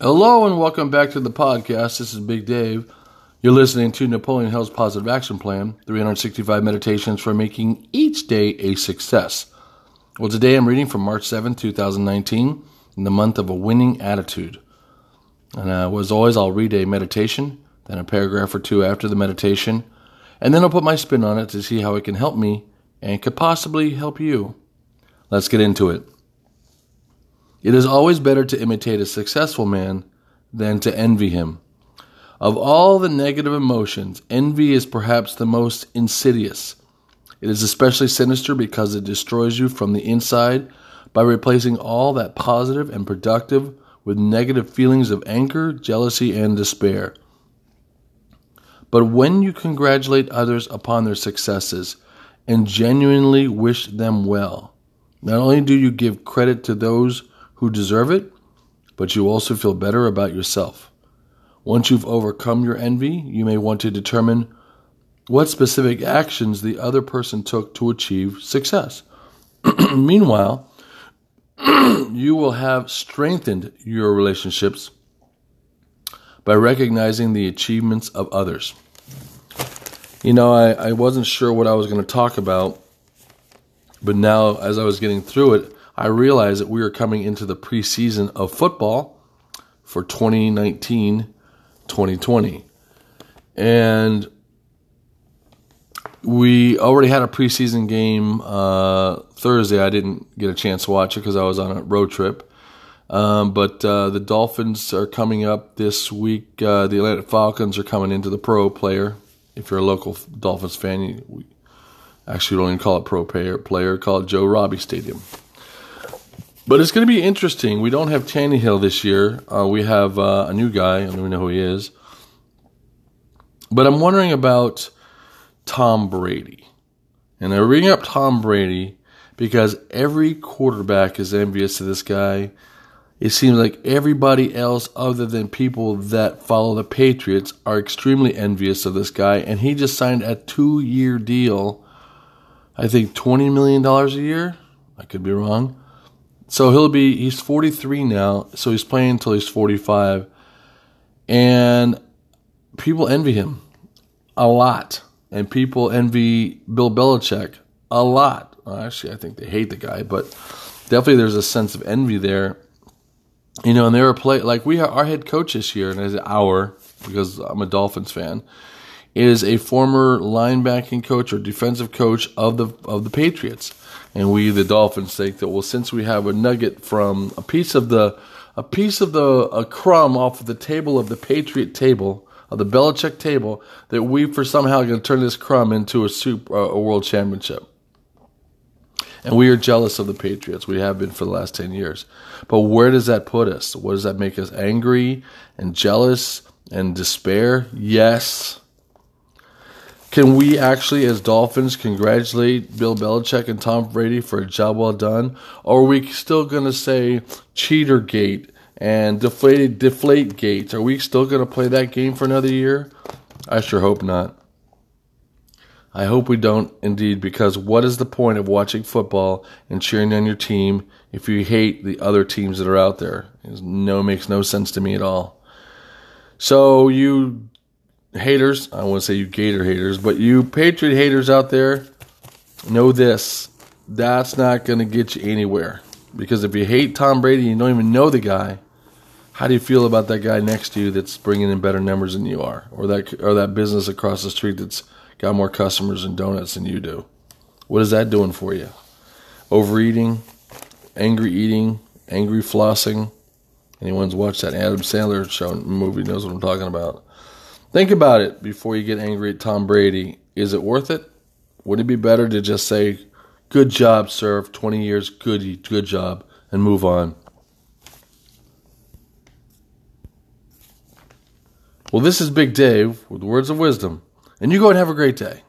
Hello and welcome back to the podcast. This is Big Dave. You're listening to Napoleon Hill's Positive Action Plan 365 Meditations for Making Each Day a Success. Well, today I'm reading from March 7, 2019, in the month of a winning attitude. And uh, as always, I'll read a meditation, then a paragraph or two after the meditation, and then I'll put my spin on it to see how it can help me and could possibly help you. Let's get into it. It is always better to imitate a successful man than to envy him. Of all the negative emotions, envy is perhaps the most insidious. It is especially sinister because it destroys you from the inside by replacing all that positive and productive with negative feelings of anger, jealousy, and despair. But when you congratulate others upon their successes and genuinely wish them well, not only do you give credit to those who deserve it, but you also feel better about yourself. Once you've overcome your envy, you may want to determine what specific actions the other person took to achieve success. Meanwhile, you will have strengthened your relationships by recognizing the achievements of others. You know, I, I wasn't sure what I was going to talk about, but now as I was getting through it, I realized that we are coming into the preseason of football for 2019 2020. And we already had a preseason game uh, Thursday. I didn't get a chance to watch it because I was on a road trip. Um, but uh, the Dolphins are coming up this week. Uh, the Atlanta Falcons are coming into the pro player. If you're a local Dolphins fan, you, we actually don't even call it pro player, player call it Joe Robbie Stadium. But it's going to be interesting. We don't have Tannehill this year. Uh, we have uh, a new guy. I don't even know who he is. But I'm wondering about Tom Brady. And I bring up Tom Brady because every quarterback is envious of this guy. It seems like everybody else, other than people that follow the Patriots, are extremely envious of this guy. And he just signed a two year deal. I think $20 million a year. I could be wrong so he'll be he's 43 now, so he's playing until he's 45. And people envy him a lot. And people envy Bill Belichick a lot. Actually, I think they hate the guy, but definitely there's a sense of envy there. You know, and they were play like we are our head coach this year, and as our because I'm a Dolphins fan, is a former linebacking coach or defensive coach of the of the Patriots. And we, the Dolphins, think that well, since we have a nugget from a piece of the a piece of the a crumb off of the table of the Patriot table of the Belichick table, that we for somehow going to turn this crumb into a soup uh, a world championship. And we are jealous of the Patriots. We have been for the last 10 years. But where does that put us? What does that make us angry and jealous and despair? Yes. Can we actually, as Dolphins, congratulate Bill Belichick and Tom Brady for a job well done? Or are we still going to say cheater gate and deflated deflate gate? Are we still going to play that game for another year? I sure hope not. I hope we don't indeed, because what is the point of watching football and cheering on your team if you hate the other teams that are out there? It no makes no sense to me at all. So you haters, I want to say you Gator haters, but you Patriot haters out there, know this. That's not going to get you anywhere. Because if you hate Tom Brady and you don't even know the guy, how do you feel about that guy next to you that's bringing in better numbers than you are? Or that, or that business across the street that's got more customers and donuts than you do? What is that doing for you? Overeating, angry eating, angry flossing. Anyone's watched that Adam Sandler show movie knows what I'm talking about. Think about it before you get angry at Tom Brady. Is it worth it? Would it be better to just say, "Good job, sir. 20 years, good, good job," and move on? Well, this is Big Dave with words of wisdom, and you go and have a great day.